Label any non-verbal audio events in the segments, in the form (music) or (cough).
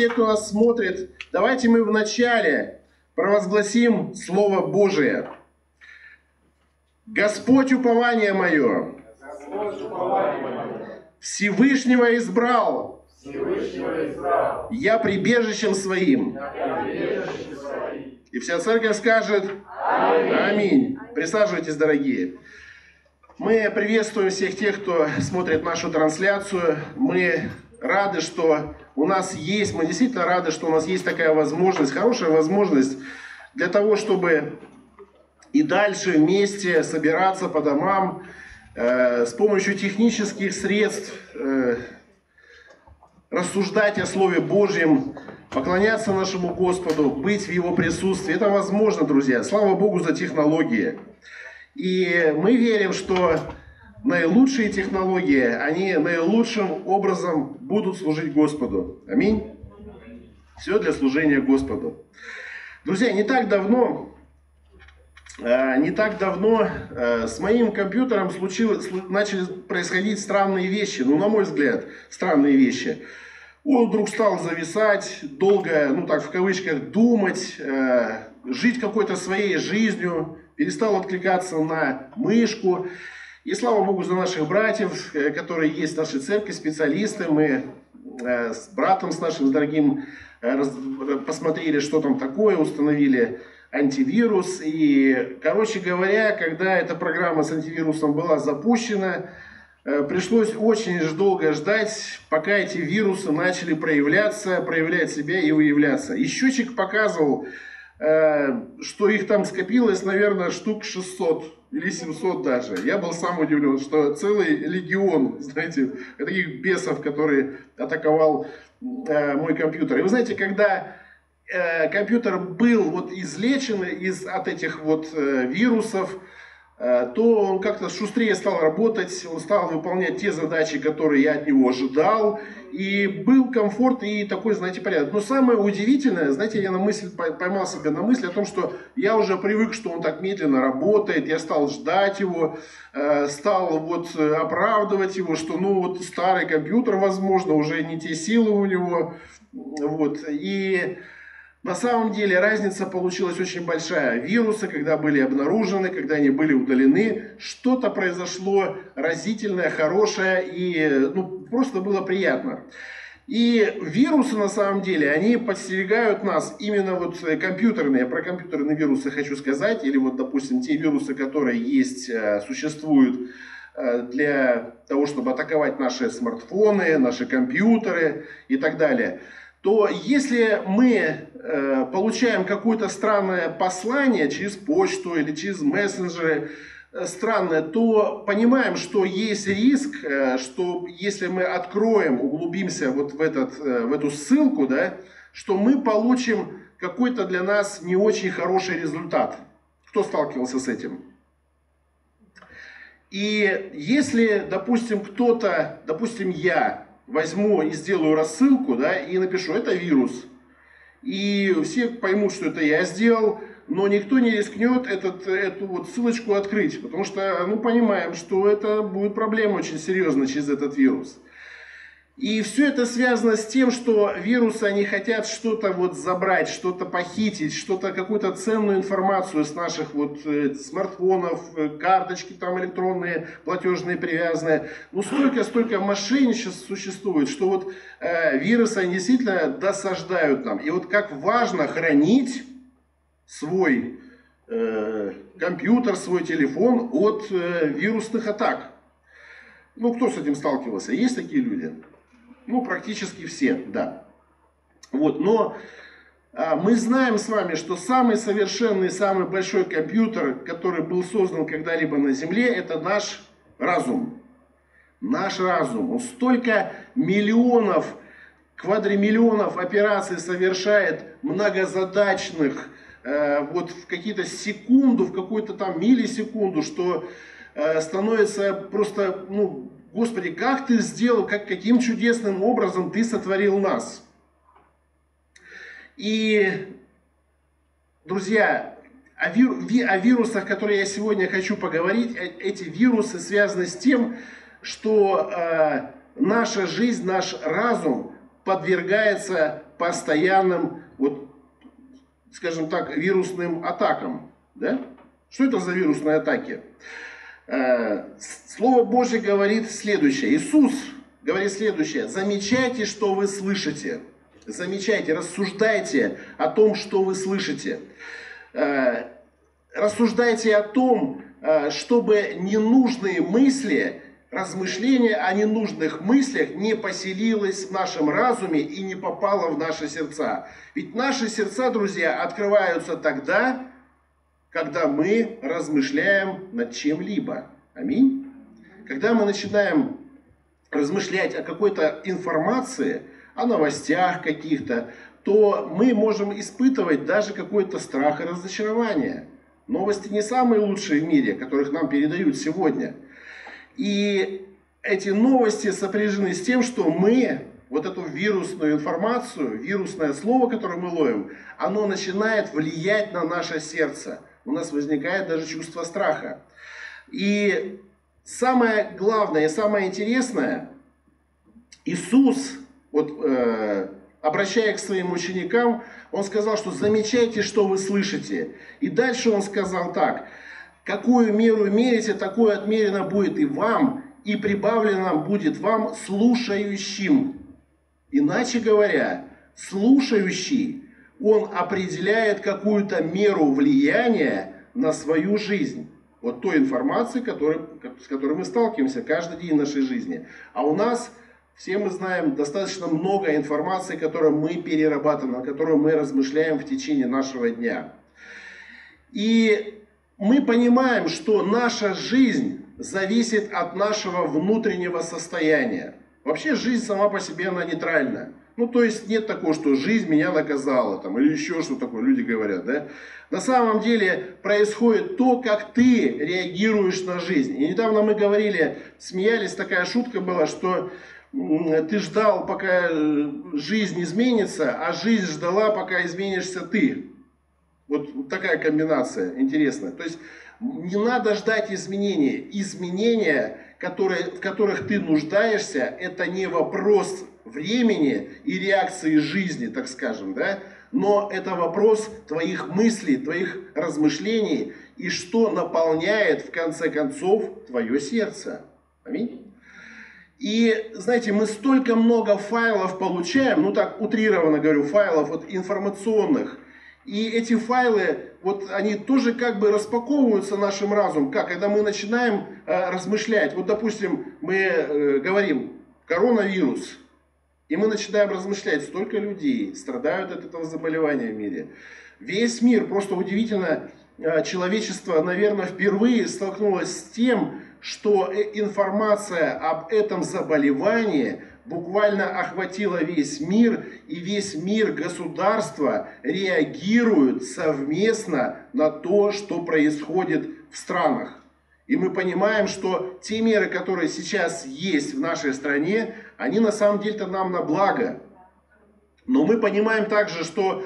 все, кто нас смотрит, давайте мы вначале провозгласим Слово Божие. Господь упование мое, Господь упование мое, Всевышнего избрал, Всевышнего избрал, я прибежищем своим. я прибежище своим. И вся церковь скажет Аминь. Присаживайтесь, дорогие. Мы приветствуем всех тех, кто смотрит нашу трансляцию. Мы рады, что у нас есть, мы действительно рады, что у нас есть такая возможность, хорошая возможность для того, чтобы и дальше вместе собираться по домам э, с помощью технических средств, э, рассуждать о Слове Божьем, поклоняться нашему Господу, быть в Его присутствии. Это возможно, друзья. Слава Богу за технологии. И мы верим, что наилучшие технологии, они наилучшим образом будут служить Господу. Аминь. Все для служения Господу. Друзья, не так давно, э, не так давно э, с моим компьютером случилось, слу- начали происходить странные вещи, ну, на мой взгляд, странные вещи. Он вдруг стал зависать, долго, ну так в кавычках, думать, э, жить какой-то своей жизнью, перестал откликаться на мышку. И слава Богу за наших братьев, э, которые есть в нашей церкви, специалисты. Мы э, с братом, с нашим дорогим, э, посмотрели, что там такое, установили антивирус. И, короче говоря, когда эта программа с антивирусом была запущена, Пришлось очень долго ждать, пока эти вирусы начали проявляться, проявлять себя и выявляться. И счетчик показывал, что их там скопилось, наверное, штук 600 или 700 даже. Я был сам удивлен, что целый легион, (laughs) знаете, таких бесов, который атаковал э, мой компьютер. И вы знаете, когда э, компьютер был вот излечен из, от этих вот э, вирусов, то он как-то шустрее стал работать, он стал выполнять те задачи, которые я от него ожидал, и был комфорт и такой, знаете, порядок. Но самое удивительное, знаете, я на мысль, пой- поймал себя на мысли о том, что я уже привык, что он так медленно работает, я стал ждать его, э, стал вот э, оправдывать его, что ну вот старый компьютер, возможно, уже не те силы у него, вот, и... На самом деле разница получилась очень большая. Вирусы, когда были обнаружены, когда они были удалены, что-то произошло разительное, хорошее и ну, просто было приятно. И вирусы на самом деле, они подстерегают нас, именно вот э, компьютерные, про компьютерные вирусы хочу сказать, или вот, допустим, те вирусы, которые есть, э, существуют э, для того, чтобы атаковать наши смартфоны, наши компьютеры и так далее то если мы э, получаем какое-то странное послание через почту или через мессенджеры э, странное, то понимаем, что есть риск, э, что если мы откроем, углубимся вот в, этот, э, в эту ссылку, да, что мы получим какой-то для нас не очень хороший результат. Кто сталкивался с этим? И если, допустим, кто-то, допустим, я возьму и сделаю рассылку, да, и напишу, это вирус. И все поймут, что это я сделал, но никто не рискнет этот, эту вот ссылочку открыть, потому что, ну, понимаем, что это будет проблема очень серьезно через этот вирус. И все это связано с тем, что вирусы, они хотят что-то вот забрать, что-то похитить, что-то, какую-то ценную информацию с наших вот э, смартфонов, э, карточки там электронные, платежные, привязанные. Ну, столько-столько мошенничеств существует, что вот э, вирусы, они действительно досаждают нам. И вот как важно хранить свой э, компьютер, свой телефон от э, вирусных атак. Ну, кто с этим сталкивался? Есть такие люди? Ну, практически все, да. Вот, но а, мы знаем с вами, что самый совершенный, самый большой компьютер, который был создан когда-либо на Земле, это наш разум. Наш разум. Он столько миллионов, квадримиллионов операций совершает многозадачных, э, вот в какие-то секунду, в какую-то там миллисекунду, что э, становится просто, ну, Господи, как ты сделал, как, каким чудесным образом ты сотворил нас. И, друзья, о, вир, ви, о вирусах, которые я сегодня хочу поговорить, э, эти вирусы связаны с тем, что э, наша жизнь, наш разум подвергается постоянным, вот, скажем так, вирусным атакам. Да? Что это за вирусные атаки? Э, Слово Божье говорит следующее. Иисус говорит следующее. Замечайте, что вы слышите. Замечайте, рассуждайте о том, что вы слышите. Э, Рассуждайте о том, э, чтобы ненужные мысли, размышления о ненужных мыслях не поселилось в нашем разуме и не попало в наши сердца. Ведь наши сердца, друзья, открываются тогда, когда мы размышляем над чем-либо. Аминь. Когда мы начинаем размышлять о какой-то информации, о новостях каких-то, то мы можем испытывать даже какой-то страх и разочарование. Новости не самые лучшие в мире, которых нам передают сегодня. И эти новости сопряжены с тем, что мы вот эту вирусную информацию, вирусное слово, которое мы ловим, оно начинает влиять на наше сердце. У нас возникает даже чувство страха. И самое главное самое интересное, Иисус, вот э, обращаясь к своим ученикам, он сказал, что замечайте, что вы слышите. И дальше он сказал так, какую меру мерите, такое отмерено будет и вам, и прибавлено будет вам слушающим. Иначе говоря, слушающий, он определяет какую-то меру влияния на свою жизнь. Вот той информации, которой, с которой мы сталкиваемся каждый день нашей жизни. А у нас, все мы знаем, достаточно много информации, которую мы перерабатываем, на которую мы размышляем в течение нашего дня. И мы понимаем, что наша жизнь зависит от нашего внутреннего состояния. Вообще жизнь сама по себе, она нейтральна. Ну, то есть нет такого, что жизнь меня наказала, там, или еще что такое, люди говорят, да. На самом деле происходит то, как ты реагируешь на жизнь. И недавно мы говорили, смеялись, такая шутка была, что ты ждал, пока э, жизнь изменится, а жизнь ждала, пока изменишься ты. Вот такая комбинация интересная. То есть не надо ждать изменения. Изменения, которые, в которых ты нуждаешься, это не вопрос времени и реакции жизни, так скажем, да? но это вопрос твоих мыслей, твоих размышлений и что наполняет в конце концов твое сердце. Аминь. И, знаете, мы столько много файлов получаем, ну так утрированно говорю, файлов вот информационных, и эти файлы, вот они тоже как бы распаковываются нашим разумом. Как? Когда мы начинаем э, размышлять. Вот, допустим, мы э, говорим, коронавирус. И мы начинаем размышлять, столько людей страдают от этого заболевания в мире. Весь мир, просто удивительно, э, человечество, наверное, впервые столкнулось с тем, что э, информация об этом заболевании буквально охватила весь мир, и весь мир государства реагирует совместно на то, что происходит в странах. И мы понимаем, что те меры, которые сейчас есть в нашей стране, они на самом деле-то нам на благо. Но мы понимаем также, что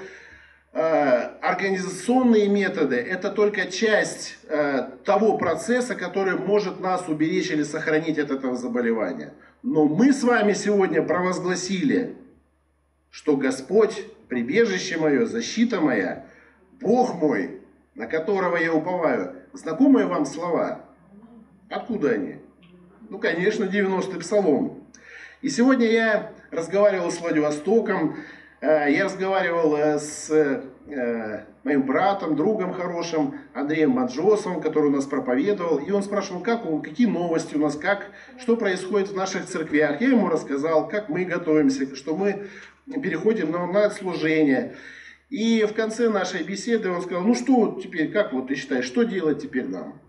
Э, организационные методы – это только часть э, того процесса, который может нас уберечь или сохранить от этого заболевания. Но мы с вами сегодня провозгласили, что Господь, прибежище мое, защита моя, Бог мой, на которого я уповаю. Знакомые вам слова? Откуда они? Ну, конечно, 90-й псалом. И сегодня я разговаривал с Владивостоком, Э, я разговаривал э, с э, моим братом, другом хорошим, Андреем Маджосовым, который у нас проповедовал, и он спрашивал, как, какие новости у нас, как, что происходит в наших церквях. Я ему рассказал, как мы готовимся, что мы переходим на, на служение. И в конце нашей беседы он сказал, ну что теперь, как вот ты считаешь, что делать теперь нам?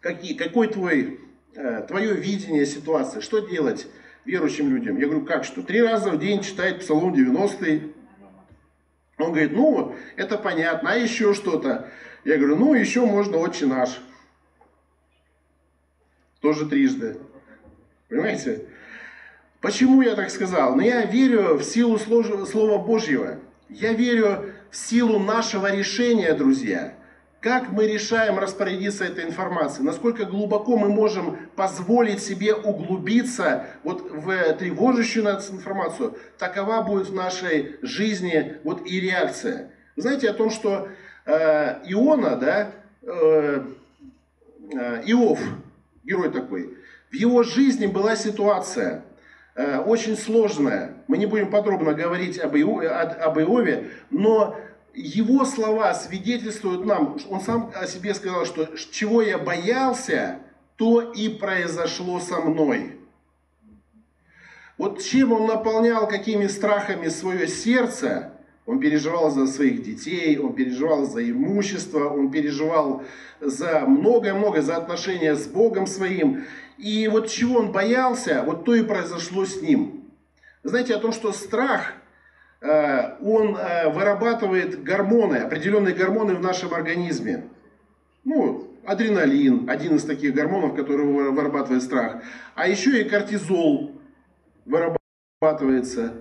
Какие, какой твой, твое видение ситуации, что делать? Верующим людям. Я говорю, как что? Три раза в день читает Псалом 90 Он говорит, ну, это понятно, а еще что-то? Я говорю, ну, еще можно Отче наш. Тоже трижды. Понимаете? Почему я так сказал? Ну, я верю в силу Слова Божьего. Я верю в силу нашего решения, друзья. Как мы решаем распорядиться этой информацией? Насколько глубоко мы можем позволить себе углубиться вот в тревожащую нас информацию? Такова будет в нашей жизни вот и реакция. Вы знаете о том, что э, Иона, да, э, э, Иов, герой такой, в его жизни была ситуация э, очень сложная. Мы не будем подробно говорить об, Ио, об Иове, но его слова свидетельствуют нам, он сам о себе сказал, что чего я боялся, то и произошло со мной. Вот чем он наполнял, какими страхами свое сердце, он переживал за своих детей, он переживал за имущество, он переживал за многое-многое, за отношения с Богом своим. И вот чего он боялся, вот то и произошло с ним. Знаете о том, что страх, он э, вырабатывает гормоны, определенные гормоны в нашем организме. Ну, адреналин, один из таких гормонов, который вырабатывает страх. А еще и кортизол вырабатывается.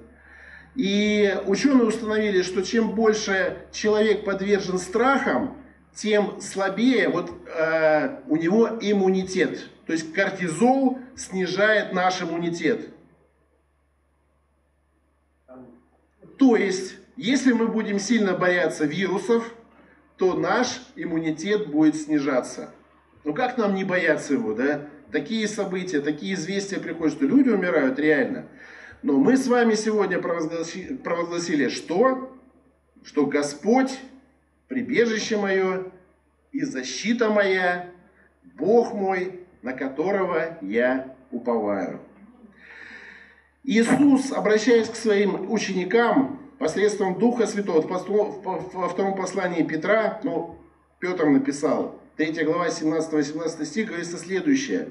И ученые установили, что чем больше человек подвержен страхам, тем слабее вот, э, у него иммунитет. То есть кортизол снижает наш иммунитет. То есть, если мы будем сильно бояться вирусов, то наш иммунитет будет снижаться. Ну как нам не бояться его, да? Такие события, такие известия приходят, что люди умирают реально. Но мы с вами сегодня провозгласили, провозгласили что? Что Господь, прибежище мое и защита моя, Бог мой, на которого я уповаю. Иисус, обращаясь к своим ученикам посредством Духа Святого, во втором послании Петра, ну, Петр написал, 3 глава 17-18 стих, говорится следующее.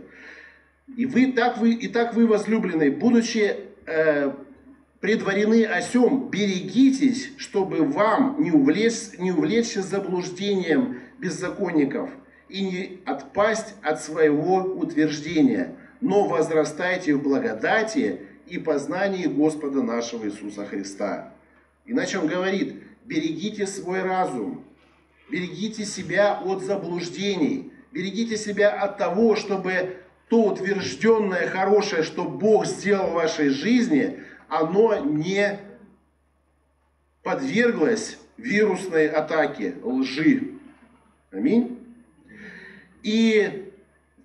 И вы, так вы, и так вы, возлюбленные, будучи э, предварены о сем, берегитесь, чтобы вам не, увлечь, не увлечься заблуждением беззаконников и не отпасть от своего утверждения, но возрастайте в благодати и познании Господа нашего Иисуса Христа. Иначе он говорит, берегите свой разум, берегите себя от заблуждений, берегите себя от того, чтобы то утвержденное хорошее, что Бог сделал в вашей жизни, оно не подверглось вирусной атаке, лжи. Аминь. И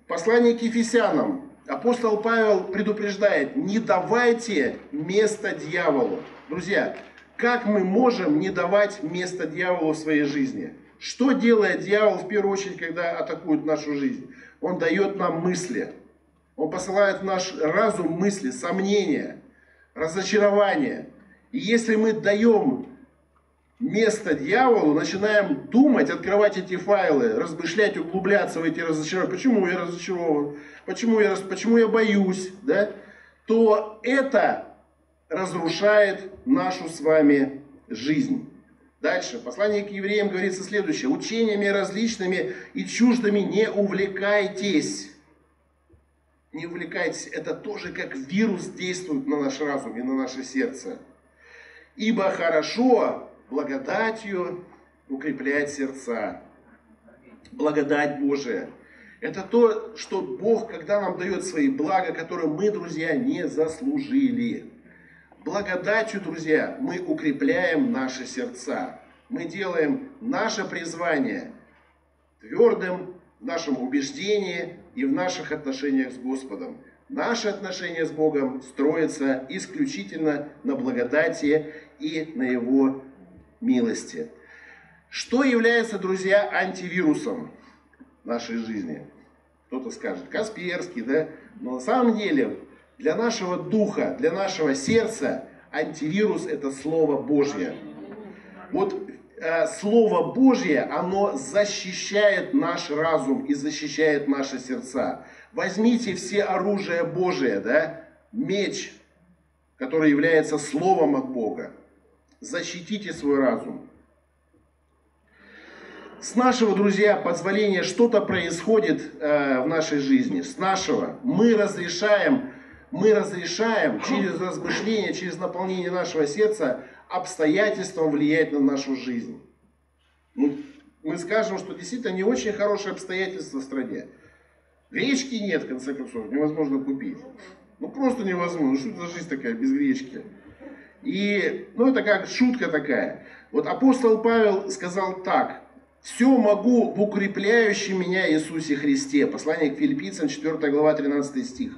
в послании к Ефесянам апостол Павел предупреждает, не давайте место дьяволу. Друзья, как мы можем не давать место дьяволу в своей жизни? Что делает дьявол в первую очередь, когда атакует нашу жизнь? Он дает нам мысли. Он посылает в наш разум мысли, сомнения, разочарования. И если мы даем место дьяволу, начинаем думать, открывать эти файлы, размышлять, углубляться в эти разочарования, почему я разочарован, почему я, почему я боюсь, да, то это разрушает нашу с вами жизнь. Дальше, послание к евреям говорится следующее. Учениями различными и чуждыми не увлекайтесь. Не увлекайтесь. Это тоже как вирус действует на наш разум и на наше сердце. Ибо хорошо благодатью укреплять сердца. Благодать Божия. Это то, что Бог, когда нам дает свои блага, которые мы, друзья, не заслужили. Благодатью, друзья, мы укрепляем наши сердца. Мы делаем наше призвание твердым в нашем убеждении и в наших отношениях с Господом. Наши отношения с Богом строятся исключительно на благодати и на Его милости. Что является, друзья, антивирусом нашей жизни? Кто-то скажет, Касперский, да? Но на самом деле для нашего духа, для нашего сердца антивирус – это Слово Божье. Вот э, Слово Божье, оно защищает наш разум и защищает наши сердца. Возьмите все оружие Божие, да? меч, который является Словом от Бога. Защитите свой разум. С нашего, друзья, позволения что-то происходит э, в нашей жизни. С нашего. Мы разрешаем мы разрешаем через размышления, через наполнение нашего сердца обстоятельствам влиять на нашу жизнь. Ну, мы скажем, что действительно не очень хорошие обстоятельства в стране. Гречки нет, в конце концов, невозможно купить. Ну просто невозможно. Ну, что это за жизнь такая без гречки? И, ну это как шутка такая. Вот апостол Павел сказал так. «Все могу в укрепляющем меня Иисусе Христе». Послание к филиппийцам, 4 глава, 13 стих.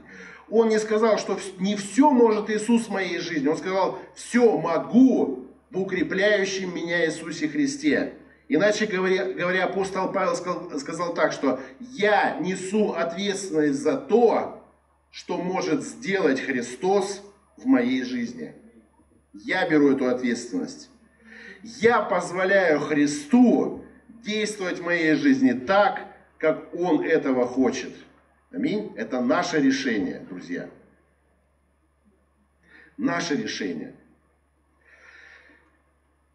Он не сказал, что не все может Иисус в моей жизни. Он сказал, все могу в укрепляющем меня Иисусе Христе. Иначе говоря, говоря апостол Павел сказал, сказал так, что я несу ответственность за то, что может сделать Христос в моей жизни. Я беру эту ответственность. Я позволяю Христу действовать в моей жизни так, как Он этого хочет. Аминь. Это наше решение, друзья. Наше решение.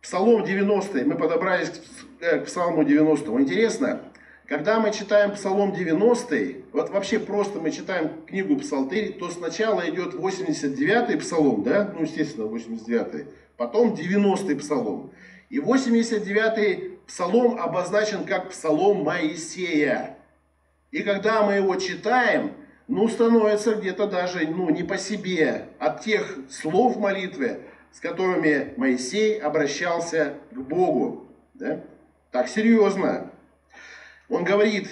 Псалом 90. Мы подобрались к Псалму 90. Интересно, когда мы читаем Псалом 90, вот вообще просто мы читаем книгу Псалтырь, то сначала идет 89-й Псалом, да, ну, естественно, 89-й, потом 90-й Псалом. И 89-й Псалом обозначен как Псалом Моисея. И когда мы его читаем, ну, становится где-то даже, ну, не по себе от тех слов молитвы, с которыми Моисей обращался к Богу. Да? Так серьезно. Он говорит,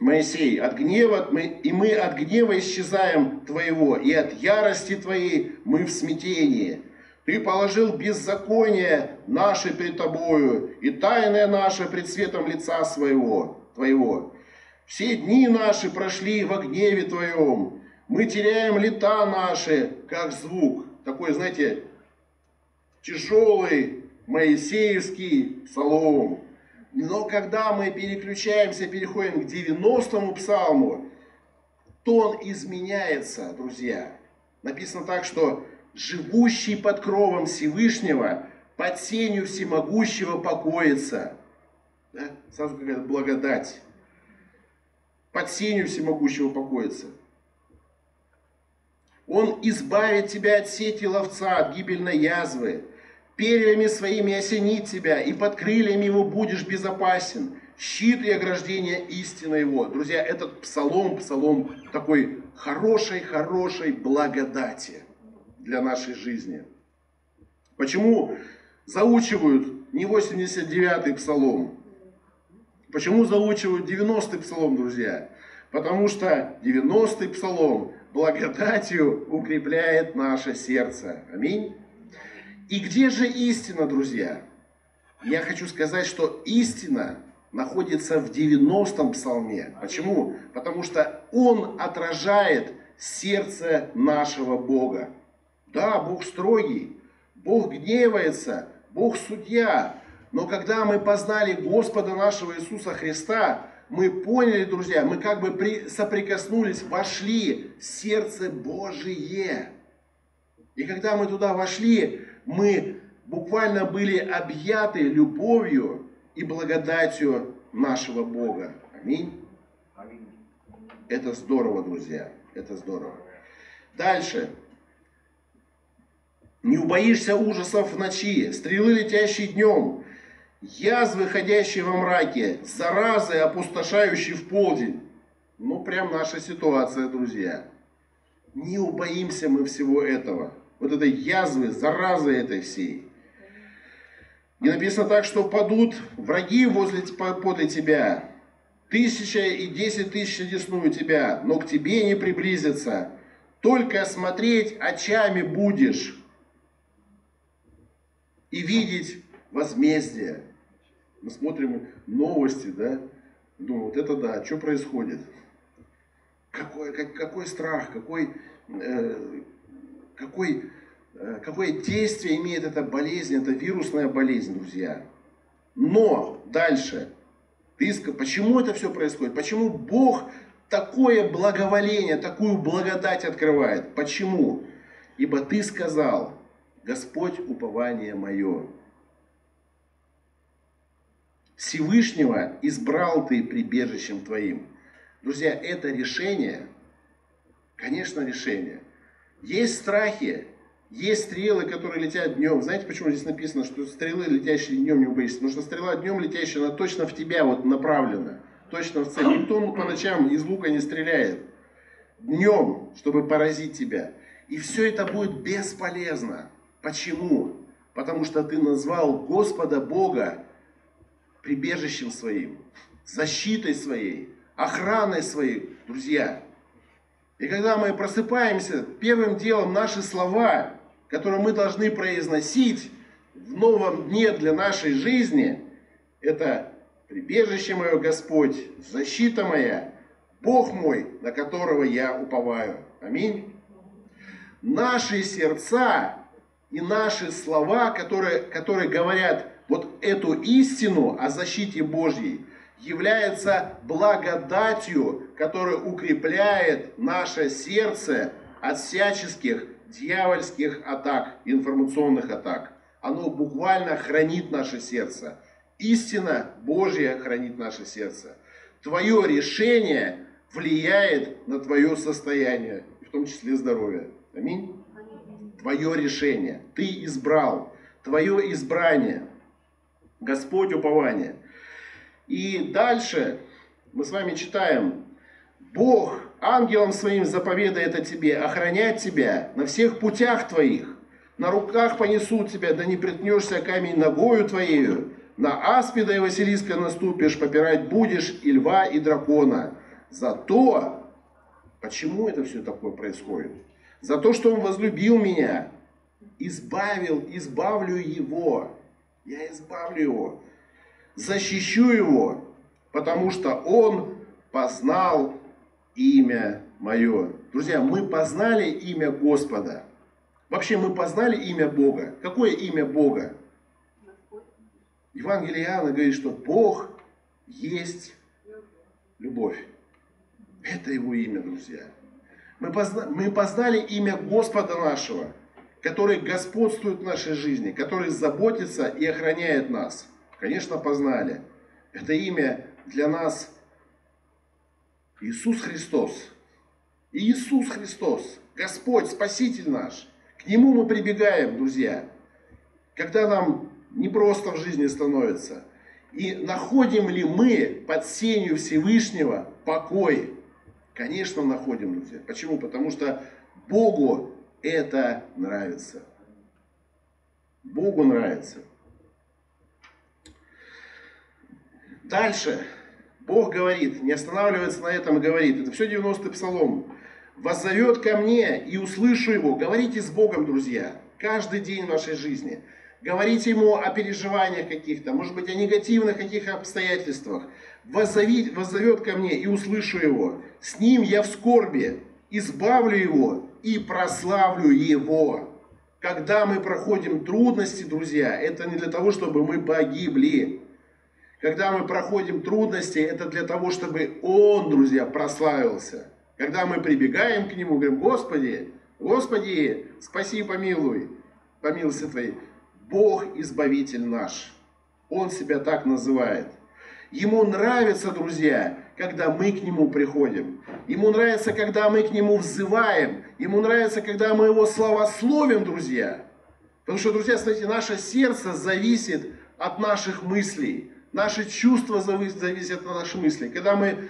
Моисей, от гнева мы, и мы от гнева исчезаем твоего, и от ярости твоей мы в смятении. Ты положил беззаконие наше пред тобою, и тайное наше пред светом лица своего, твоего. Все дни наши прошли во гневе твоем. Мы теряем лета наши, как звук. Такой, знаете, тяжелый Моисеевский псалом. Но когда мы переключаемся, переходим к 90-му псалму, тон изменяется, друзья. Написано так, что «живущий под кровом Всевышнего, под сенью всемогущего покоится». Да? Сразу какая-то благодать. Под сенью всемогущего покоится. Он избавит тебя от сети ловца, от гибельной язвы. Перьями своими осенит тебя, и под крыльями его будешь безопасен. Щит и ограждение истина его. Друзья, этот псалом, псалом такой хорошей-хорошей благодати для нашей жизни. Почему заучивают не 89-й псалом? Почему заучивают 90-й псалом, друзья? Потому что 90-й псалом благодатью укрепляет наше сердце. Аминь. И где же истина, друзья? Я хочу сказать, что истина находится в 90-м псалме. Почему? Потому что он отражает сердце нашего Бога. Да, Бог строгий, Бог гневается, Бог судья. Но когда мы познали Господа нашего Иисуса Христа, мы поняли, друзья, мы как бы при, соприкоснулись, вошли в сердце Божие. И когда мы туда вошли, мы буквально были объяты любовью и благодатью нашего Бога. Аминь. Это здорово, друзья. Это здорово. Дальше. Не убоишься ужасов в ночи, стрелы, летящие днем, язвы, ходящие во мраке, заразы, опустошающие в полдень. Ну, прям наша ситуация, друзья. Не убоимся мы всего этого. Вот этой язвы, заразы этой всей. И написано так, что падут враги возле, подле тебя. Тысяча и десять тысяч одесную тебя, но к тебе не приблизятся. Только смотреть очами будешь и видеть возмездие. Мы смотрим новости, да, думаю, вот это да, что происходит? Какой, как, какой страх, какой, э, какой, э, какое действие имеет эта болезнь, эта вирусная болезнь, друзья. Но дальше, почему это все происходит? Почему Бог такое благоволение, такую благодать открывает? Почему? Ибо ты сказал, Господь упование мое. Всевышнего избрал ты прибежищем твоим. Друзья, это решение, конечно, решение. Есть страхи, Есть стрелы, которые летят днем. Знаете, почему здесь написано, что стрелы, летящие днем, не убоишься? Потому что стрела днем летящая, она точно в тебя вот направлена. Точно в цель. Никто по ночам из лука не стреляет. Днем, чтобы поразить тебя. И все это будет бесполезно. Почему? Потому что ты назвал Господа Бога прибежищем своим, защитой своей, охраной своей, друзья. И когда мы просыпаемся, первым делом наши слова, которые мы должны произносить в новом дне для нашей жизни, это прибежище мое Господь, защита моя, Бог мой, на которого я уповаю. Аминь. Наши сердца и наши слова, которые, которые говорят вот эту истину о защите Божьей, является благодатью, которая укрепляет наше сердце от всяческих дьявольских атак, информационных атак. Оно буквально хранит наше сердце. Истина Божья хранит наше сердце. Твое решение влияет на твое состояние, в том числе здоровье. Аминь. Твое решение. Ты избрал. Твое избрание. Господь упование. И дальше мы с вами читаем. Бог ангелом своим заповедает о тебе, охранять тебя на всех путях твоих. На руках понесут тебя, да не притнешься камень ногою твоею. На аспида и Василиска наступишь, попирать будешь и льва, и дракона. Зато, почему это все такое происходит? За то, что он возлюбил меня, избавил, избавлю его. Я избавлю его защищу его, потому что он познал имя мое. Друзья, мы познали имя Господа. Вообще мы познали имя Бога. Какое имя Бога? Евангелие Иоанна говорит, что Бог есть любовь. Это его имя, друзья. Мы, позна... мы познали имя Господа нашего, который господствует в нашей жизни, который заботится и охраняет нас. Конечно, познали. Это имя для нас Иисус Христос. Иисус Христос, Господь, Спаситель наш. К Нему мы прибегаем, друзья, когда нам непросто в жизни становится. И находим ли мы под сенью Всевышнего покой? Конечно, находим, друзья. Почему? Потому что Богу это нравится. Богу нравится. Дальше Бог говорит, не останавливается на этом и говорит, это все 90-й псалом. «Воззовет ко мне и услышу его». Говорите с Богом, друзья, каждый день в вашей жизни. Говорите ему о переживаниях каких-то, может быть, о негативных каких обстоятельствах. Воззовет, воззовет ко мне и услышу его. С ним я в скорби, избавлю его и прославлю его. Когда мы проходим трудности, друзья, это не для того, чтобы мы погибли. Когда мы проходим трудности, это для того, чтобы Он, друзья, прославился. Когда мы прибегаем к Нему, говорим, Господи, Господи, спаси и помилуй, по милости Твоей. Бог Избавитель наш. Он себя так называет. Ему нравится, друзья, когда мы к Нему приходим. Ему нравится, когда мы к Нему взываем. Ему нравится, когда мы Его славословим, друзья. Потому что, друзья, смотрите, наше сердце зависит от наших мыслей. Наши чувства зависят от наших мыслей. Когда мы,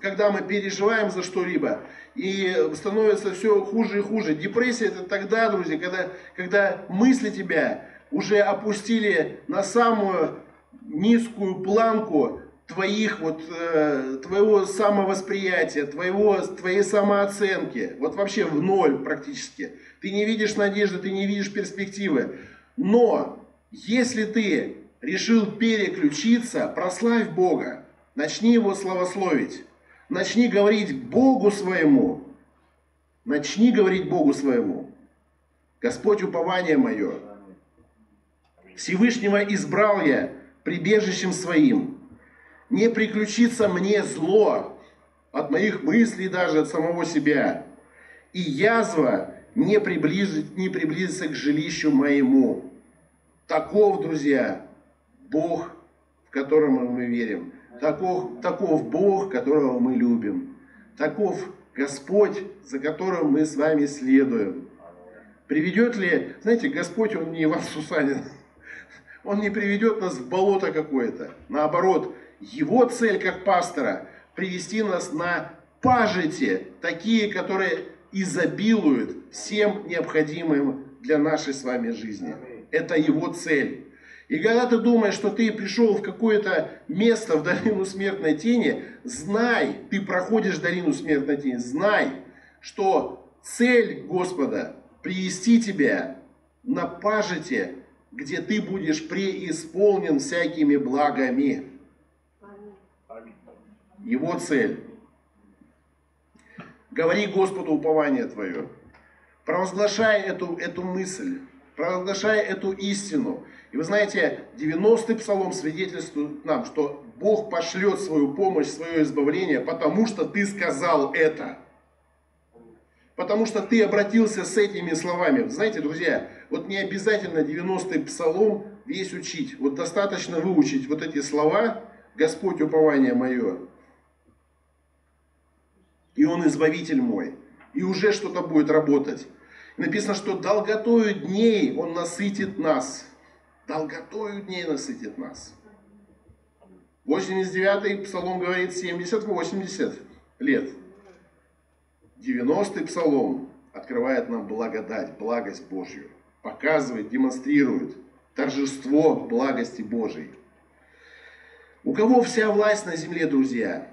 когда мы переживаем за что-либо, и становится все хуже и хуже. Депрессия это тогда, друзья, когда, когда мысли тебя уже опустили на самую низкую планку твоих вот э, твоего самовосприятия, твоего твоей самооценки, вот вообще в ноль практически. Ты не видишь надежды, ты не видишь перспективы. Но если ты решил переключиться, прославь Бога. Начни Его славословить. Начни говорить Богу своему. Начни говорить Богу своему. Господь, упование мое. Всевышнего избрал я прибежищем своим. Не приключится мне зло от моих мыслей даже, от самого себя. И язва не, приблизит, не приблизится к жилищу моему. Таков, друзья, Бог, в которого мы верим. Таков, таков Бог, которого мы любим. Таков Господь, за которым мы с вами следуем. Приведет ли, знаете, Господь, Он не Иван Сусанин, Он не приведет нас в болото какое-то. Наоборот, Его цель как пастора – привести нас на пажити, такие, которые изобилуют всем необходимым для нашей с вами жизни. Это Его цель. И когда ты думаешь, что ты пришел в какое-то место в долину смертной тени, знай, ты проходишь долину смертной тени, знай, что цель Господа привести тебя на пажите, где ты будешь преисполнен всякими благами. Его цель. Говори Господу упование твое. Провозглашай эту, эту мысль. Провозглашай эту истину. И вы знаете, 90-й псалом свидетельствует нам, что Бог пошлет свою помощь, свое избавление, потому что ты сказал это. Потому что ты обратился с этими словами. Знаете, друзья, вот не обязательно 90-й псалом весь учить. Вот достаточно выучить вот эти слова «Господь упование мое». И Он избавитель мой. И уже что-то будет работать. Написано, что долготою дней Он насытит нас. Долготою дней насытит нас. 89-й псалом говорит 70-80 лет. 90-й псалом открывает нам благодать, благость Божью. Показывает, демонстрирует торжество благости Божьей. У кого вся власть на земле, друзья?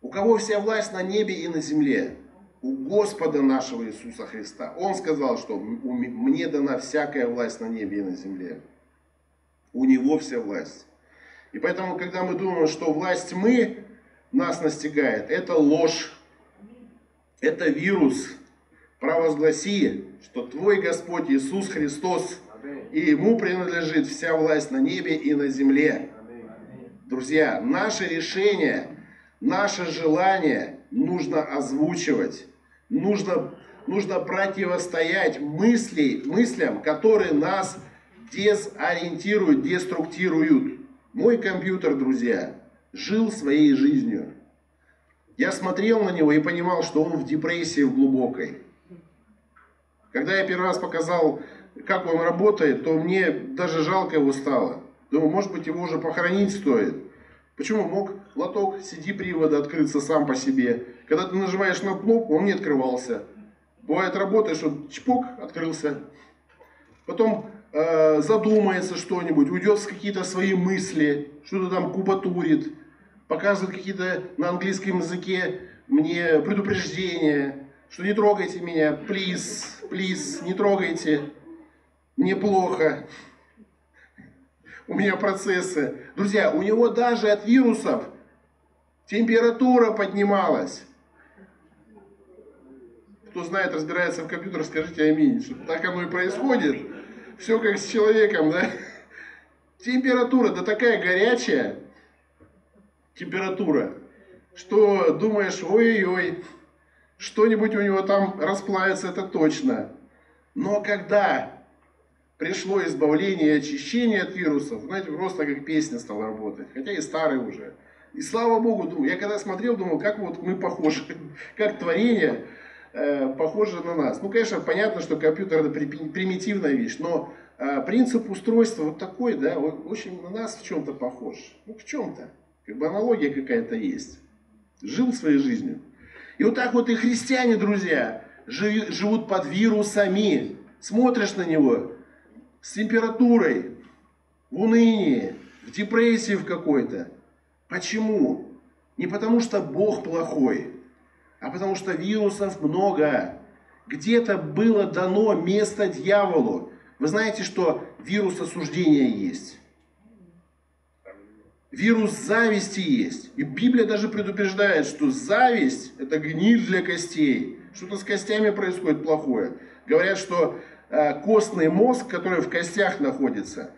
У кого вся власть на небе и на земле? У Господа нашего Иисуса Христа. Он сказал, что мне дана всякая власть на небе и на земле. У Него вся власть. И поэтому, когда мы думаем, что власть мы нас настигает, это ложь. Это вирус. Провозгласи, что Твой Господь Иисус Христос, и Ему принадлежит вся власть на небе и на земле. Друзья, наше решение, наше желание нужно озвучивать. Нужно, нужно противостоять мысли, мыслям, которые нас дезориентируют, деструктируют. Мой компьютер, друзья, жил своей жизнью. Я смотрел на него и понимал, что он в депрессии в глубокой. Когда я первый раз показал, как он работает, то мне даже жалко его стало. Думаю, может быть, его уже похоронить стоит. Почему? Мог лоток CD-привода открыться сам по себе. Когда ты нажимаешь на кнопку, он не открывался. Бывает, работаешь, он чпок, открылся. Потом э, задумается что-нибудь, уйдет в какие-то свои мысли, что-то там кубатурит показывают какие-то на английском языке мне предупреждения, что не трогайте меня, плиз, плиз, не трогайте, мне плохо, у меня процессы. Друзья, у него даже от вирусов температура поднималась. Кто знает, разбирается в компьютерах, скажите аминь, что так оно и происходит. Все как с человеком, да? Температура, да такая горячая, температура, что думаешь, ой-ой, что-нибудь у него там расплавится, это точно. Но когда пришло избавление и очищение от вирусов, знаете, просто как песня стала работать, хотя и старый уже. И слава Богу, думаю, я когда смотрел, думал, как вот мы похожи, (laughs) как творение э, похоже на нас. Ну, конечно, понятно, что компьютер это примитивная вещь, но э, принцип устройства вот такой, да, очень на нас в чем-то похож. Ну, в чем-то. Как бы аналогия какая-то есть. Жил своей жизнью. И вот так вот и христиане, друзья, живут под вирусами. Смотришь на него с температурой, в унынии, в депрессии в какой-то. Почему? Не потому что Бог плохой, а потому что вирусов много. Где-то было дано место дьяволу. Вы знаете, что вирус осуждения есть. Вирус зависти есть. И Библия даже предупреждает, что зависть – это гниль для костей. Что-то с костями происходит плохое. Говорят, что костный мозг, который в костях находится,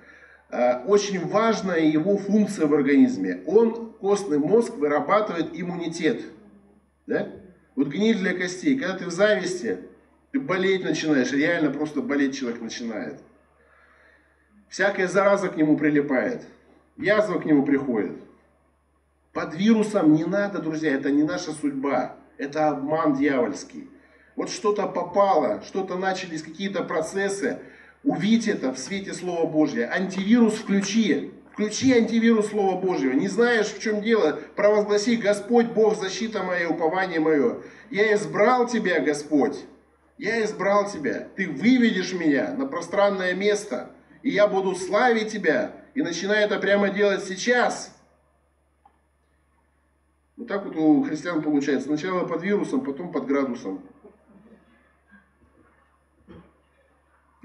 э, очень важная его функция в организме. Он, костный мозг, вырабатывает иммунитет. Да? Вот гниль для костей. Когда ты в зависти, ты болеть начинаешь, реально просто болеть человек начинает. Всякая зараза к нему прилипает – язва к нему приходит. Под вирусом не надо, друзья, это не наша судьба. Это обман дьявольский. Вот что-то попало, что-то начались какие-то процессы, увидь это в свете Слова Божьего. Антивирус включи. Включи антивирус Слова Божьего. Не знаешь, в чем дело, провозгласи, Господь Бог, защита моя, упование мое. Я избрал тебя, Господь. Я избрал тебя. Ты выведешь меня на пространное место. И я буду славить тебя. И начинай это прямо делать сейчас. Вот так вот у христиан получается. Сначала под вирусом, потом под градусом.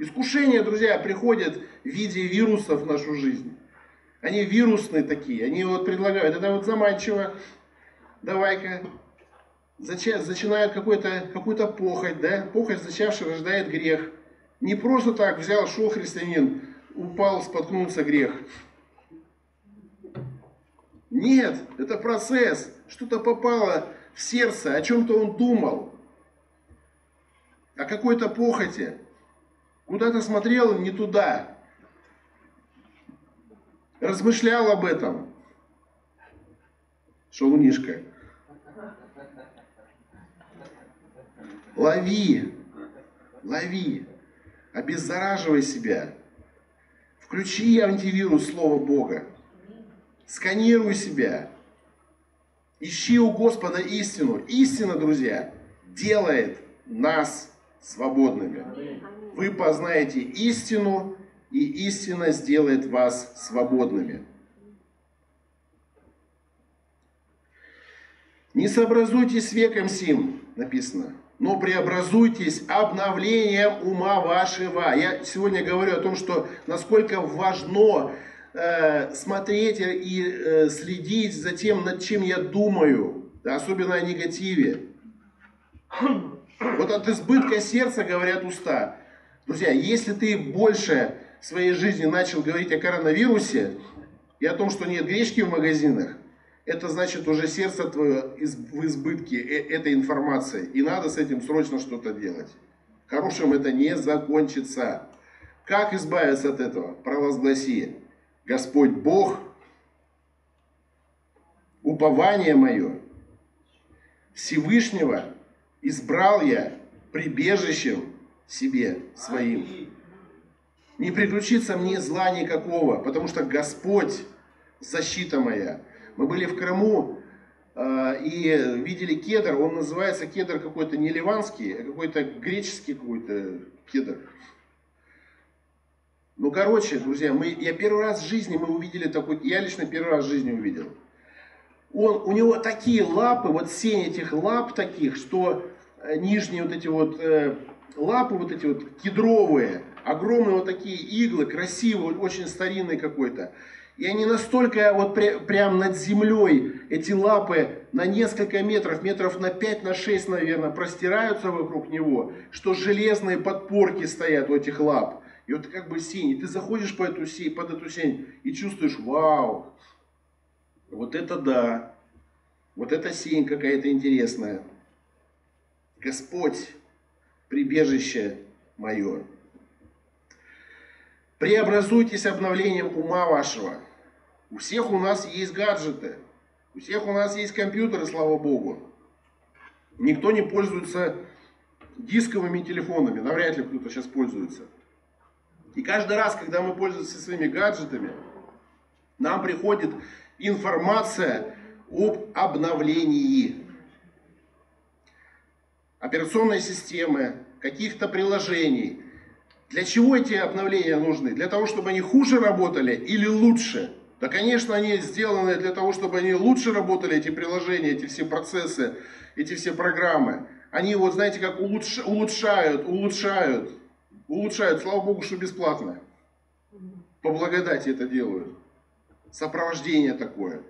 Искушения, друзья, приходят в виде вирусов в нашу жизнь. Они вирусные такие. Они вот предлагают, это вот заманчиво. Давай-ка. Зачинают какую-то похоть, да? Похоть, зачавший, рождает грех. Не просто так взял, шел христианин, упал, споткнулся грех. Нет, это процесс. Что-то попало в сердце, о чем-то он думал. О какой-то похоти. Куда-то смотрел не туда. Размышлял об этом. Шалунишка. Лови. Лови. Обеззараживай себя. Включи антивирус Слова Бога. Сканируй себя. Ищи у Господа истину. Истина, друзья, делает нас свободными. Вы познаете истину, и истина сделает вас свободными. Не сообразуйтесь с веком сим, написано, но преобразуйтесь обновлением ума вашего. Я сегодня говорю о том, что насколько важно э, смотреть и э, следить за тем, над чем я думаю, да, особенно о негативе. Вот от избытка сердца говорят уста. Друзья, если ты больше своей жизни начал говорить о коронавирусе и о том, что нет гречки в магазинах, это значит уже сердце твое в избытке э, этой информации. И надо с этим срочно что-то делать. Хорошим это не закончится. Как избавиться от этого? Провозгласи. Господь Бог, упование мое, Всевышнего избрал я прибежищем себе своим. Не приключится мне зла никакого, потому что Господь защита моя. Мы были в Крыму э, и видели кедр, он называется кедр какой-то не ливанский, а какой-то греческий какой-то кедр. Ну, короче, друзья, мы, я первый раз в жизни мы увидели такой, я лично первый раз в жизни увидел. Он, у него такие лапы, вот сень этих лап таких, что э, нижние вот эти вот э, лапы, вот эти вот кедровые, огромные вот такие иглы, красивые, очень старинный какой-то. И они настолько вот пря, прям над землей, эти лапы на несколько метров, метров на 5, на 6, наверное, простираются вокруг него, что железные подпорки стоят у этих лап. И вот как бы и ты заходишь по эту сень, под эту сень и чувствуешь, вау, вот это да, вот эта сень какая-то интересная. Господь, прибежище мое. Преобразуйтесь обновлением ума вашего. У всех у нас есть гаджеты, у всех у нас есть компьютеры, слава Богу. Никто не пользуется дисковыми телефонами, навряд ли кто-то сейчас пользуется. И каждый раз, когда мы пользуемся своими гаджетами, нам приходит информация об обновлении операционной системы, каких-то приложений. Для чего эти обновления нужны? Для того, чтобы они хуже работали или лучше? Да, конечно, они сделаны для того, чтобы они лучше работали, эти приложения, эти все процессы, эти все программы. Они, вот знаете, как улучшают, улучшают улучшают, слава Богу, что бесплатно. По благодати это делают. Сопровождение такое.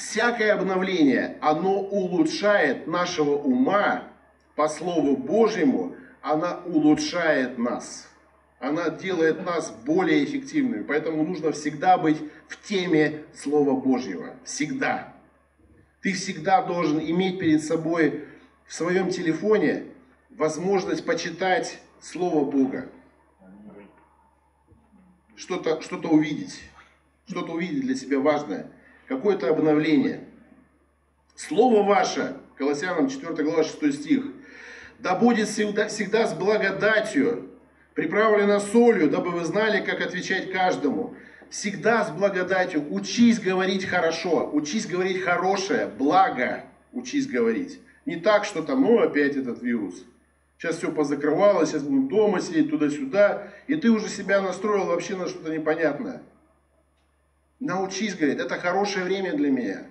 Всякое обновление, оно улучшает нашего ума по Слову Божьему, она улучшает нас. Она делает нас более эффективными. Поэтому нужно всегда быть в теме Слова Божьего. Всегда. Ты всегда должен иметь перед собой в своем телефоне возможность почитать Слово Бога. Что-то что увидеть. Что-то увидеть для себя важное. Какое-то обновление. Слово ваше, Колоссянам 4 глава 6 стих. Да будет всегда, всегда с благодатью, приправлена солью, дабы вы знали, как отвечать каждому. Всегда с благодатью. Учись говорить хорошо, учись говорить хорошее, благо учись говорить. Не так, что там, ну, опять этот вирус. Сейчас все позакрывалось, сейчас будем дома сидеть туда-сюда, и ты уже себя настроил вообще на что-то непонятное. Научись, говорит, это хорошее время для меня.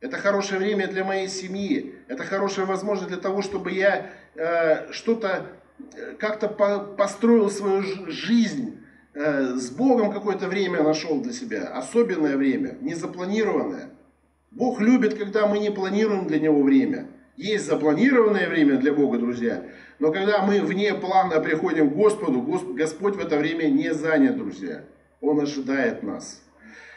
Это хорошее время для моей семьи. Это хорошая возможность для того, чтобы я э, что-то э, как-то по, построил свою жизнь. Э, с Богом какое-то время нашел для себя. Особенное время, незапланированное. Бог любит, когда мы не планируем для Него время. Есть запланированное время для Бога, друзья. Но когда мы вне плана приходим к Господу, Гос- Господь в это время не занят, друзья. Он ожидает нас.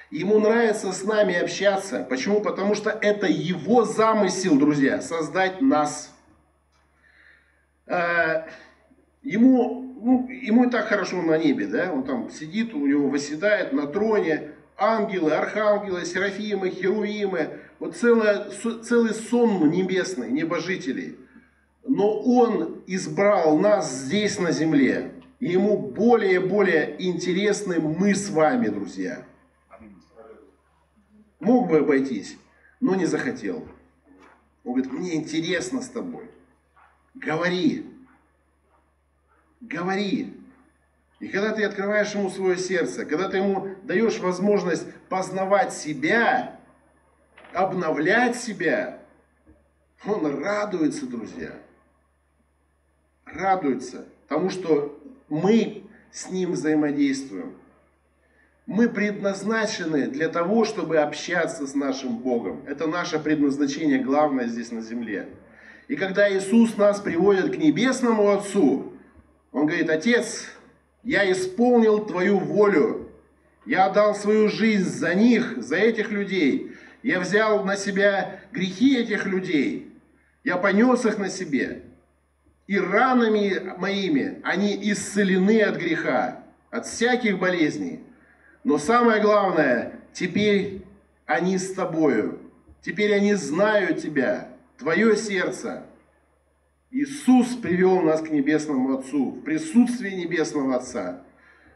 Ему нравится с нами общаться. Почему? Потому что это его замысел, друзья, создать нас. Э, Ему, ну, ему и так хорошо на небе, да? Он там сидит, у него восседает на троне ангелы, архангелы, серафимы, херувимы. Вот целое, целый сон небесный, небожителей. Но он избрал нас здесь на земле. Ему более и более интересны мы с вами, друзья. Мог бы обойтись, но не захотел. Он говорит, мне интересно с тобой. Говори. Говори. И когда ты открываешь ему свое сердце, когда ты ему даешь возможность познавать себя, обновлять себя, он радуется, друзья. Радуется тому, что мы с ним взаимодействуем. Мы предназначены для того, чтобы общаться с нашим Богом. Это наше предназначение главное здесь на земле. И когда Иисус нас приводит к небесному Отцу, Он говорит, Отец, я исполнил Твою волю. Я отдал свою жизнь за них, за этих людей. Я взял на себя грехи этих людей. Я понес их на себе. И ранами моими они исцелены от греха, от всяких болезней. Но самое главное, теперь они с тобою. Теперь они знают тебя, твое сердце. Иисус привел нас к Небесному Отцу, в присутствии Небесного Отца,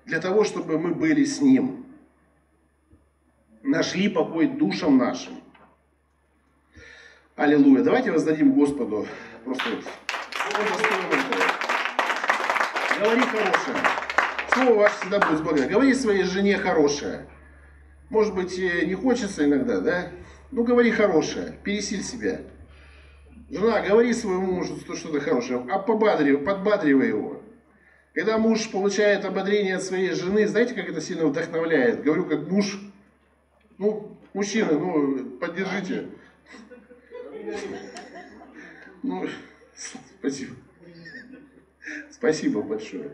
для того, чтобы мы были с Ним. Нашли покой душам нашим. Аллилуйя. Давайте воздадим Господу просто этого. Говори хорошее. Слово ваше всегда будет с Богом. Говори своей жене хорошее. Может быть, э, не хочется иногда, да? Ну, говори хорошее. Пересиль себя. Жена, говори своему мужу что- что-то хорошее, а побадривай, подбадривай его. Когда муж получает ободрение от своей жены, знаете, как это сильно вдохновляет? Говорю, как муж, ну, мужчины, ну, поддержите. Ну, (laughs) спасибо. Спасибо большое.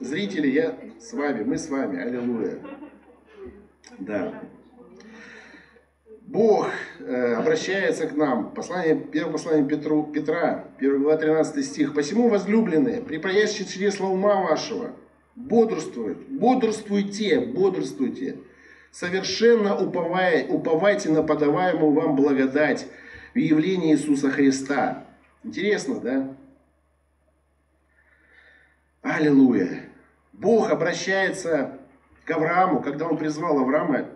Зрители, я с вами, мы с вами, аллилуйя. Да. Бог э, обращается к нам. Послание, первое послание Петру, Петра, 1 глава 13 стих. «Посему, возлюбленные, припаящие чресла ума вашего, бодрствуют, бодрствуйте, бодрствуйте, совершенно уповая, уповайте на подаваемую вам благодать в явлении Иисуса Христа». Интересно, да? Аллилуйя! Бог обращается к Аврааму, когда он призвал Авраама,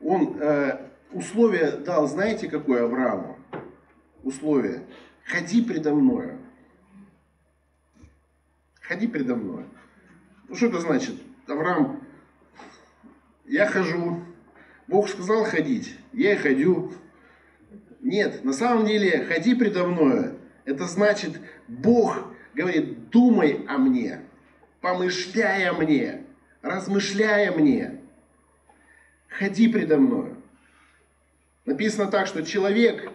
он э, условие дал, знаете, какое Аврааму? Условие. Ходи предо мною. Ходи предо мною. Ну что это значит? Авраам, я хожу. Бог сказал ходить, я и ходю. Нет, на самом деле, ходи предо мною. Это значит, Бог говорит, думай о мне, помышляй о мне, размышляй о мне. Ходи предо мною. Написано так, что человек,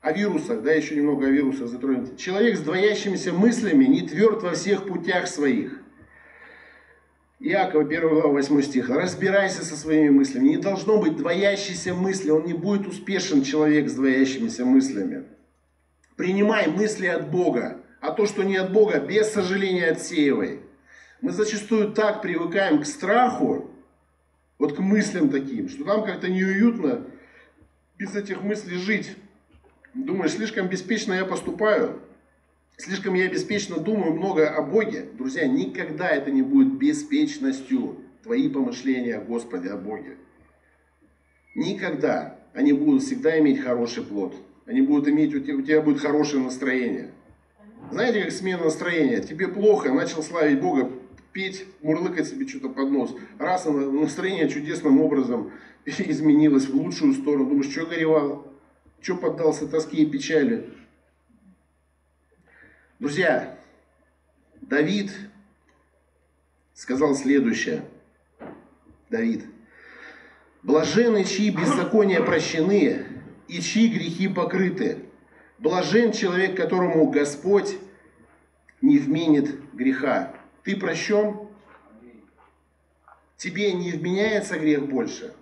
о вирусах, да, еще немного о вирусах затронем. Человек с двоящимися мыслями не тверд во всех путях своих. Иакова 1 глава 8 стих. Разбирайся со своими мыслями. Не должно быть двоящейся мысли. Он не будет успешен человек с двоящимися мыслями. Принимай мысли от Бога. А то, что не от Бога, без сожаления отсеивай. Мы зачастую так привыкаем к страху, вот к мыслям таким, что нам как-то неуютно без этих мыслей жить. Думаешь, слишком беспечно я поступаю. слишком я беспечно думаю много о Боге, друзья, никогда это не будет беспечностью. Твои помышления о Господе, о Боге. Никогда. Они будут всегда иметь хороший плод. Они будут иметь, у тебя, у тебя будет хорошее настроение. Знаете, как смена настроения? Тебе плохо, начал славить Бога, петь, мурлыкать себе что-то под нос. Раз настроение чудесным образом (laughs) изменилось в лучшую сторону. Думаешь, что горевал? Что поддался тоске и печали? Друзья, Давид сказал следующее. Давид. Блажены, чьи беззакония прощены, и чьи грехи покрыты. Блажен человек, которому Господь не вменит греха. Ты прощен? Тебе не вменяется грех больше?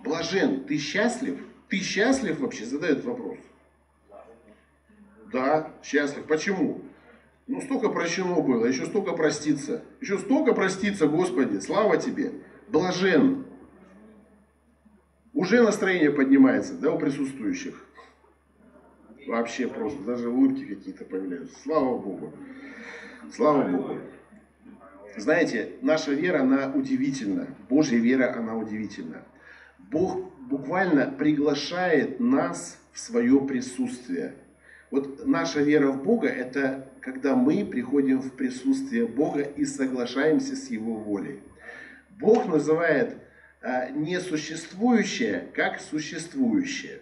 Блажен, ты счастлив? Ты счастлив вообще? Задает вопрос. Да, счастлив. Почему? Ну, столько прощено было, еще столько проститься. Еще столько проститься, Господи, слава Тебе. Блажен. Уже настроение поднимается, да, у присутствующих. Вообще просто, даже улыбки какие-то появляются. Слава Богу. Слава Богу. Знаете, наша вера, она удивительна. Божья вера, она удивительна. Бог буквально приглашает нас в свое присутствие. Вот наша вера в Бога – это когда мы приходим в присутствие Бога и соглашаемся с Его волей. Бог называет а, несуществующее как существующее.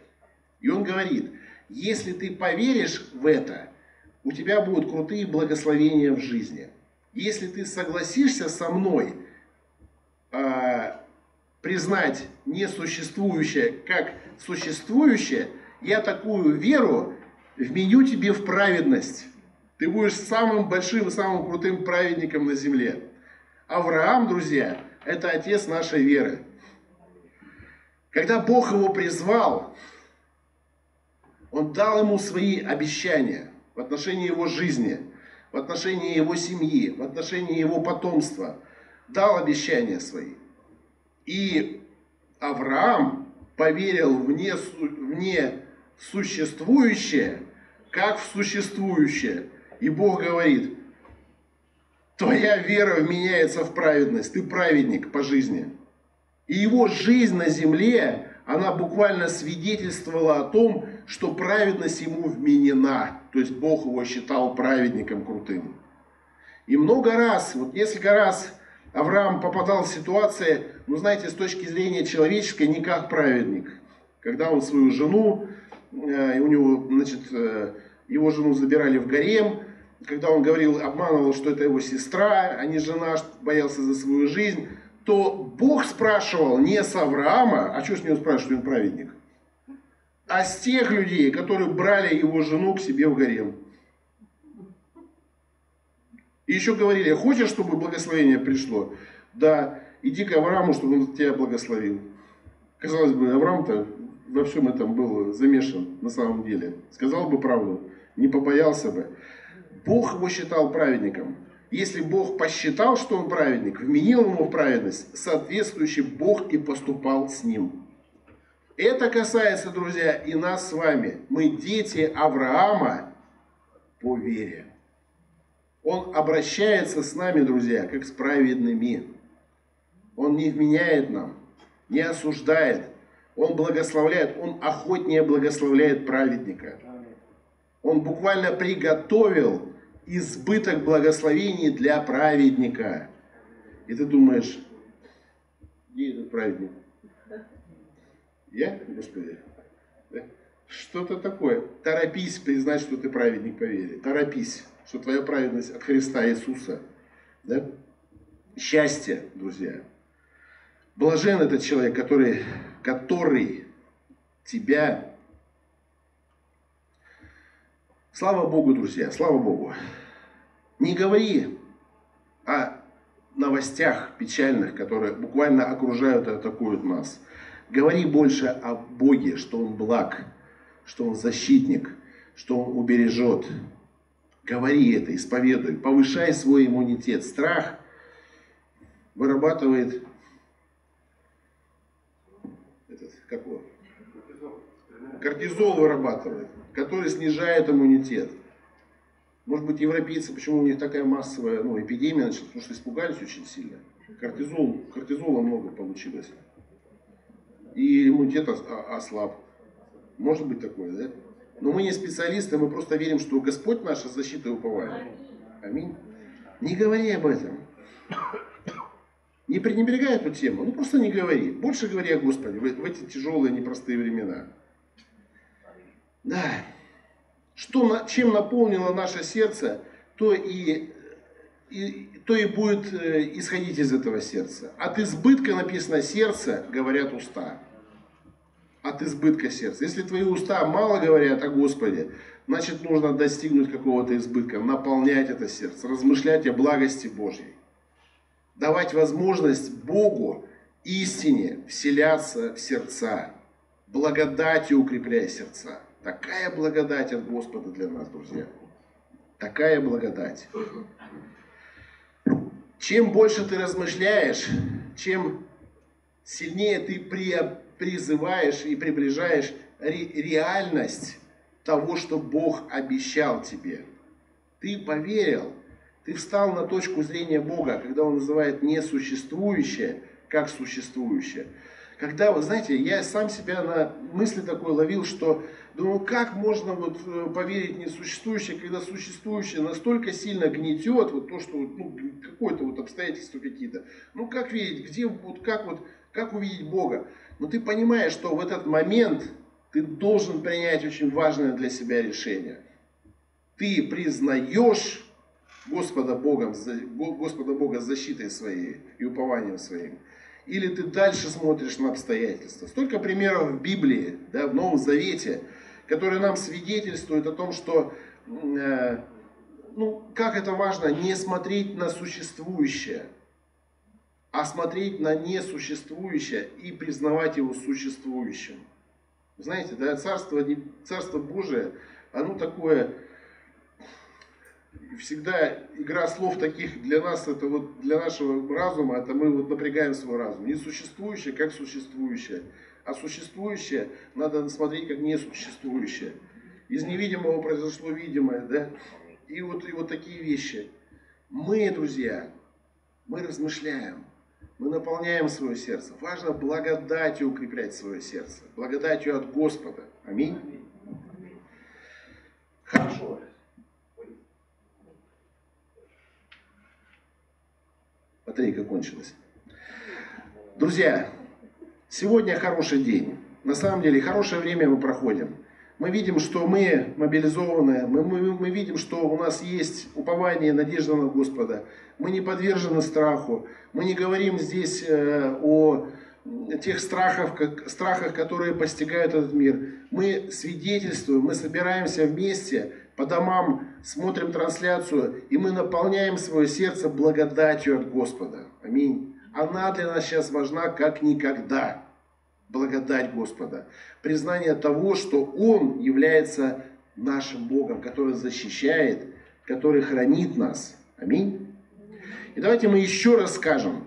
И Он говорит, если ты поверишь в это, у тебя будут крутые благословения в жизни. Если ты согласишься со мной э, признать несуществующее как существующее, я такую веру вменю тебе в праведность. Ты будешь самым большим, самым крутым праведником на земле. Авраам, друзья, это отец нашей веры. Когда Бог его призвал, он дал ему свои обещания в отношении его жизни, в отношении его семьи, в отношении его потомства. Дал обещания свои. И Авраам поверил в, не, в несуществующее, как в существующее. И Бог говорит, твоя вера вменяется в праведность, ты праведник по жизни. И его жизнь на земле, она буквально свидетельствовала о том, что праведность ему вменена. То есть Бог его считал праведником крутым. И много раз, вот несколько раз Авраам попадал в ситуации, ну знаете, с точки зрения человеческой, не как праведник. Когда он свою жену, э, у него, значит, э, его жену забирали в гарем, когда он говорил, обманывал, что это его сестра, а не жена, боялся за свою жизнь, то Бог спрашивал не с Авраама, а что с него спрашивать, что он праведник, а с тех людей, которые брали его жену к себе в гарем. И еще говорили, хочешь, чтобы благословение пришло? Да, иди к Аврааму, чтобы он тебя благословил. Казалось бы, Авраам-то во всем этом был замешан на самом деле. Сказал бы правду, не побоялся бы. Бог его считал праведником. Если Бог посчитал, что он праведник, вменил ему в праведность, соответствующий Бог и поступал с ним. Это касается, друзья, и нас с вами. Мы дети Авраама по вере. Он обращается с нами, друзья, как с праведными. Он не вменяет нам, не осуждает. Он благословляет, он охотнее благословляет праведника. Он буквально приготовил избыток благословений для праведника. И ты думаешь, где этот праведник? Я, Господи? Да? Что-то такое. Торопись признать, что ты праведник по вере. Торопись, что твоя праведность от Христа Иисуса. Да? Счастье, друзья. Блажен этот человек, который, который тебя Слава Богу, друзья, слава Богу. Не говори о новостях печальных, которые буквально окружают и атакуют нас. Говори больше о Боге, что Он благ, что Он защитник, что Он убережет. Говори это, исповедуй, повышай свой иммунитет. Страх вырабатывает этот, как его? Кортизол вырабатывает который снижает иммунитет. Может быть, европейцы, почему у них такая массовая ну, эпидемия началась? Потому что испугались очень сильно. Кортизол, кортизола много получилось. И иммунитет о- ослаб. Может быть такое, да? Но мы не специалисты, мы просто верим, что Господь наша защита и упование. Аминь. Не говори об этом. Не пренебрегай эту тему, ну просто не говори. Больше говори о Господе в, эти тяжелые, непростые времена. Да. Что, чем наполнило наше сердце, то и, и- то и будет э, исходить из этого сердца. От избытка написано сердце, говорят уста. От избытка сердца. Если твои уста мало говорят о Господе, значит нужно достигнуть какого-то избытка, наполнять это сердце, размышлять о благости Божьей. Давать возможность Богу истине вселяться в сердца, благодатью укрепляя сердца. Такая благодать от Господа для нас, друзья. Такая благодать. Чем больше ты размышляешь, чем сильнее ты при- призываешь и приближаешь ре- реальность того, что Бог обещал тебе. Ты поверил, ты встал на точку зрения Бога, когда Он называет несуществующее как существующее. Когда, вы знаете, я сам себя на мысли такой ловил, что думаю, как можно вот э, поверить несуществующее, когда существующее настолько сильно гнетет, вот то, что ну, какое-то вот обстоятельства какие-то. Ну как верить, где вот как вот, как увидеть Бога? Но ты понимаешь, что в этот момент ты должен принять очень важное для себя решение. Ты признаешь Господа Богом, Господа Бога защитой своей и упованием своим. Или ты дальше смотришь на обстоятельства. Столько примеров в Библии, да, в Новом Завете, которые нам свидетельствуют о том, что э, ну, как это важно не смотреть на существующее, а смотреть на несуществующее и признавать его существующим. Знаете, да, царство, царство Божие, оно такое, всегда игра слов таких для нас, это вот для нашего разума, это мы вот напрягаем свой разум. Несуществующее как существующее, а существующее надо смотреть как несуществующее. Из невидимого произошло видимое, да? И вот, и вот такие вещи. Мы, друзья, мы размышляем, мы наполняем свое сердце. Важно благодатью укреплять свое сердце, благодатью от Господа. Аминь. Хорошо. Батарейка кончилась. Друзья, сегодня хороший день. На самом деле, хорошее время мы проходим. Мы видим, что мы мобилизованы, мы, мы, мы видим, что у нас есть упование, надежда на Господа. Мы не подвержены страху. Мы не говорим здесь э, о тех страхах, как, страхах, которые постигают этот мир. Мы свидетельствуем, мы собираемся вместе по домам, смотрим трансляцию, и мы наполняем свое сердце благодатью от Господа. Аминь. Она для нас сейчас важна как никогда. Благодать Господа. Признание того, что Он является нашим Богом, который защищает, который хранит нас. Аминь. И давайте мы еще раз скажем,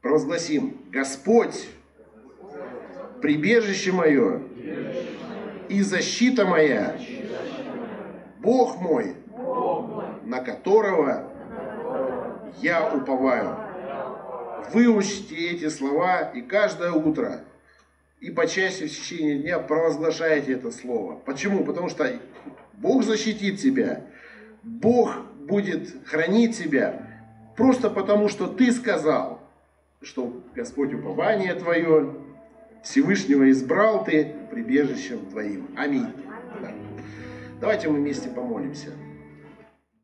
провозгласим, Господь, прибежище мое и защита моя, Бог мой, на которого я уповаю. Выучите эти слова и каждое утро и по части в течение дня провозглашайте это слово. Почему? Потому что Бог защитит тебя, Бог будет хранить тебя, просто потому что ты сказал, что Господь упование твое, Всевышнего избрал ты прибежищем твоим. Аминь. Да. Давайте мы вместе помолимся.